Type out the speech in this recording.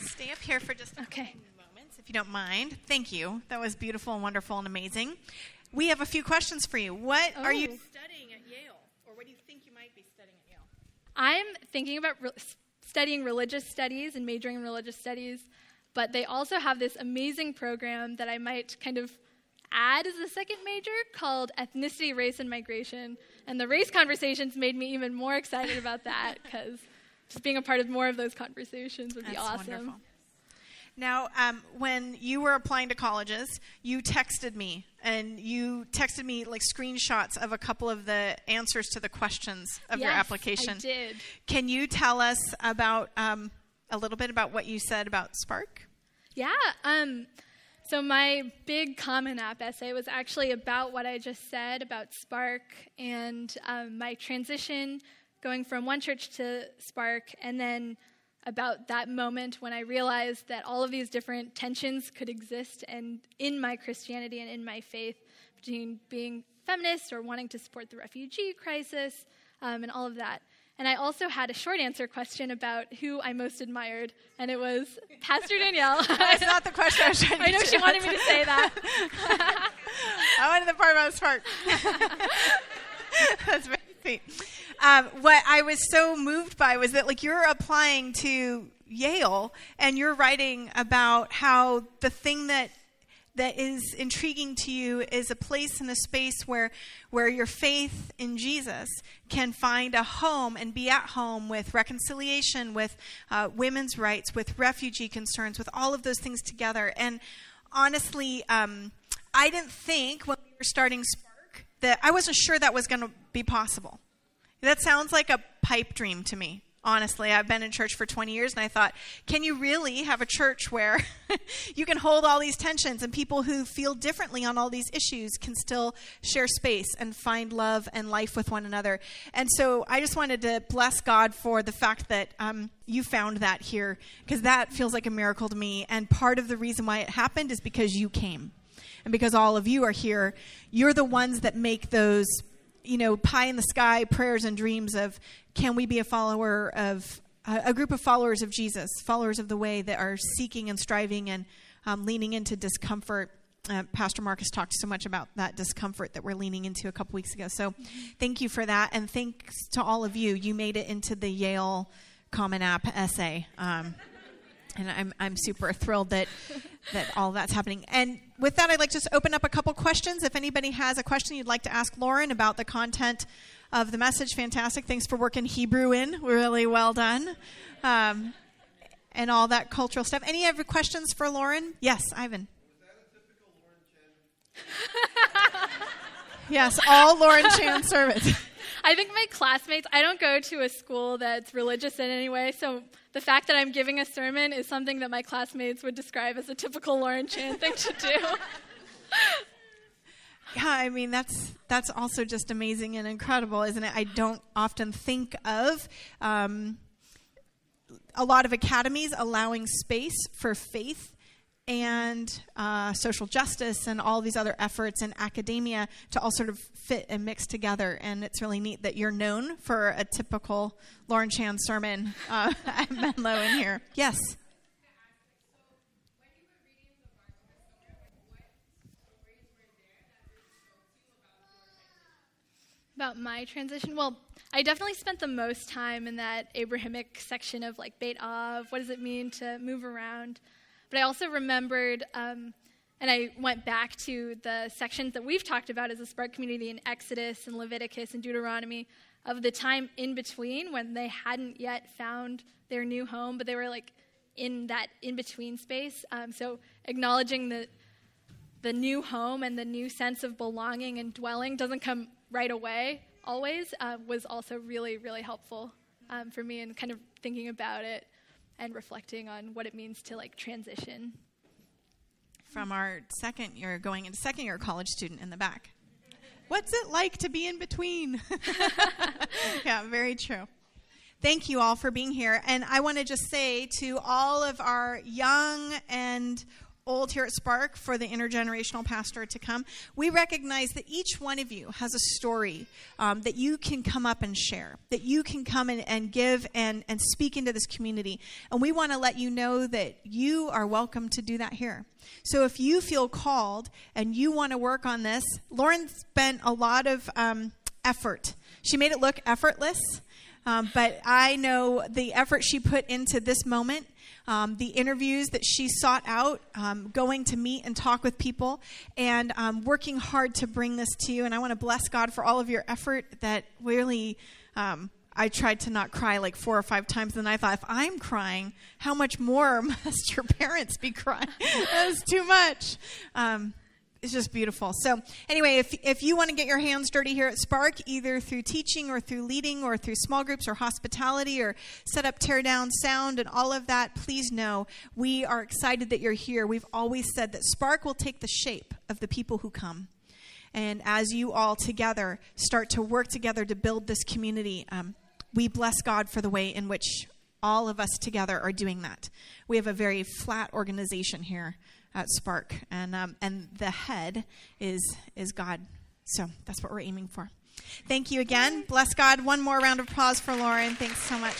Stay up here for just a Okay. few moments, if you don't mind. Thank you. That was beautiful and wonderful and amazing. We have a few questions for you. What are you Oh. studying at Yale, or what do you think you might be studying at Yale? I'm thinking about re- studying religious studies and majoring in religious studies, but they also have this amazing program that I might kind of add as a second major called Ethnicity, Race, and Migration. And the race conversations made me even more excited about that because just being a part of more of those conversations would be That's awesome. wonderful. Now, um, when you were applying to colleges, you texted me, and you texted me like screenshots of a couple of the answers to the questions of your application. I did. Can you tell us about um, a little bit about what you said about Spark? Yeah. Um, so my big Common App essay was actually about what I just said about Spark and um, my transition going from one church to Spark, and then about that moment when I realized that all of these different tensions could exist and in my Christianity and in my faith between being feminist or wanting to support the refugee crisis um, and all of that. And I also had a short answer question about who I most admired, and it was Pastor Danielle. That's not the question I was trying to I know she wanted me to say that. I wanted the part about Spark. That's very sweet. Um, what I was so moved by was that, like, you're applying to Yale and you're writing about how the thing that that is intriguing to you is a place and a space where where your faith in Jesus can find a home and be at home with reconciliation, with uh, women's rights, with refugee concerns, with all of those things together. And honestly, um, I didn't think when we were starting Spark that I wasn't sure that was going to be possible. That sounds like a pipe dream to me. Honestly, I've been in church for 20 years and I thought, can you really have a church where you can hold all these tensions and people who feel differently on all these issues can still share space and find love and life with one another? And so I just wanted to bless God for the fact that um, you found that here because that feels like a miracle to me. And part of the reason why it happened is because you came and because all of you are here. You're the ones that make those you know, pie in the sky prayers and dreams of can we be a follower of a group of followers of Jesus, followers of the way that are seeking and striving and um, leaning into discomfort. Uh, Pastor Marcus talked so much about that discomfort that we're leaning into a couple weeks ago. So, thank you for that, and thanks to all of you. You made it into the Yale Common App essay. Um, and I'm I'm super thrilled that that all that's happening. And with that, I'd like to just open up a couple questions. If anybody has a question you'd like to ask Lauren about the content of the message, fantastic. Thanks for working Hebrew in, really well done, um, and all that cultural stuff. Any other questions for Lauren? Yes, Ivan. yes, all Lauren Chan servants. I think my classmates, I don't go to a school that's religious in any way, so the fact that I'm giving a sermon is something that my classmates would describe as a typical Lauren Chan thing to do. Yeah, I mean that's that's also just amazing and incredible, isn't it? I don't often think of um, a lot of academies allowing space for faith and uh, social justice and all these other efforts in academia to all sort of fit and mix together. And it's really neat that you're known for a typical Lauren Chan sermon uh, at Menlo in here. Yes. About my transition, well, I definitely spent the most time in that Abrahamic section of like Beit Av. What does it mean to move around? But I also remembered, um, and I went back to the sections that we've talked about as a Spark community in Exodus and Leviticus and Deuteronomy of the time in between when they hadn't yet found their new home, but they were like in that in between space. Um, so acknowledging the the new home and the new sense of belonging and dwelling doesn't come right away always uh, was also really really helpful um, for me in kind of thinking about it and reflecting on what it means to like transition From our second year, going into second year college student in the back. What's it like to be in between? yeah, very true. Thank you all for being here. And I want to just say to all of our young and old here at Spark for the intergenerational pastor to come. We recognize that each one of you has a story um, that you can come up and share, that you can come and, and give and, and speak into this community. And we want to let you know that you are welcome to do that here. So if you feel called and you want to work on this, Lauren spent a lot of um, effort. She made it look effortless. Um, but I know the effort she put into this moment, um, the interviews that she sought out, um, going to meet and talk with people, and um, working hard to bring this to you. And I want to bless God for all of your effort that really. Um, I tried to not cry like four or five times, and I thought, if I'm crying, how much more must your parents be crying? that was too much. Um, it's just beautiful. So, anyway, if, if you want to get your hands dirty here at Spark, either through teaching or through leading or through small groups or hospitality or set up, tear down, sound, and all of that, please know we are excited that you're here. We've always said that Spark will take the shape of the people who come. And as you all together start to work together to build this community, um, we bless God for the way in which all of us together are doing that. We have a very flat organization here at Spark, and um, and the head is is God. So that's what we're aiming for. Thank you again. Bless God. One more round of applause for Lauren. Thanks so much.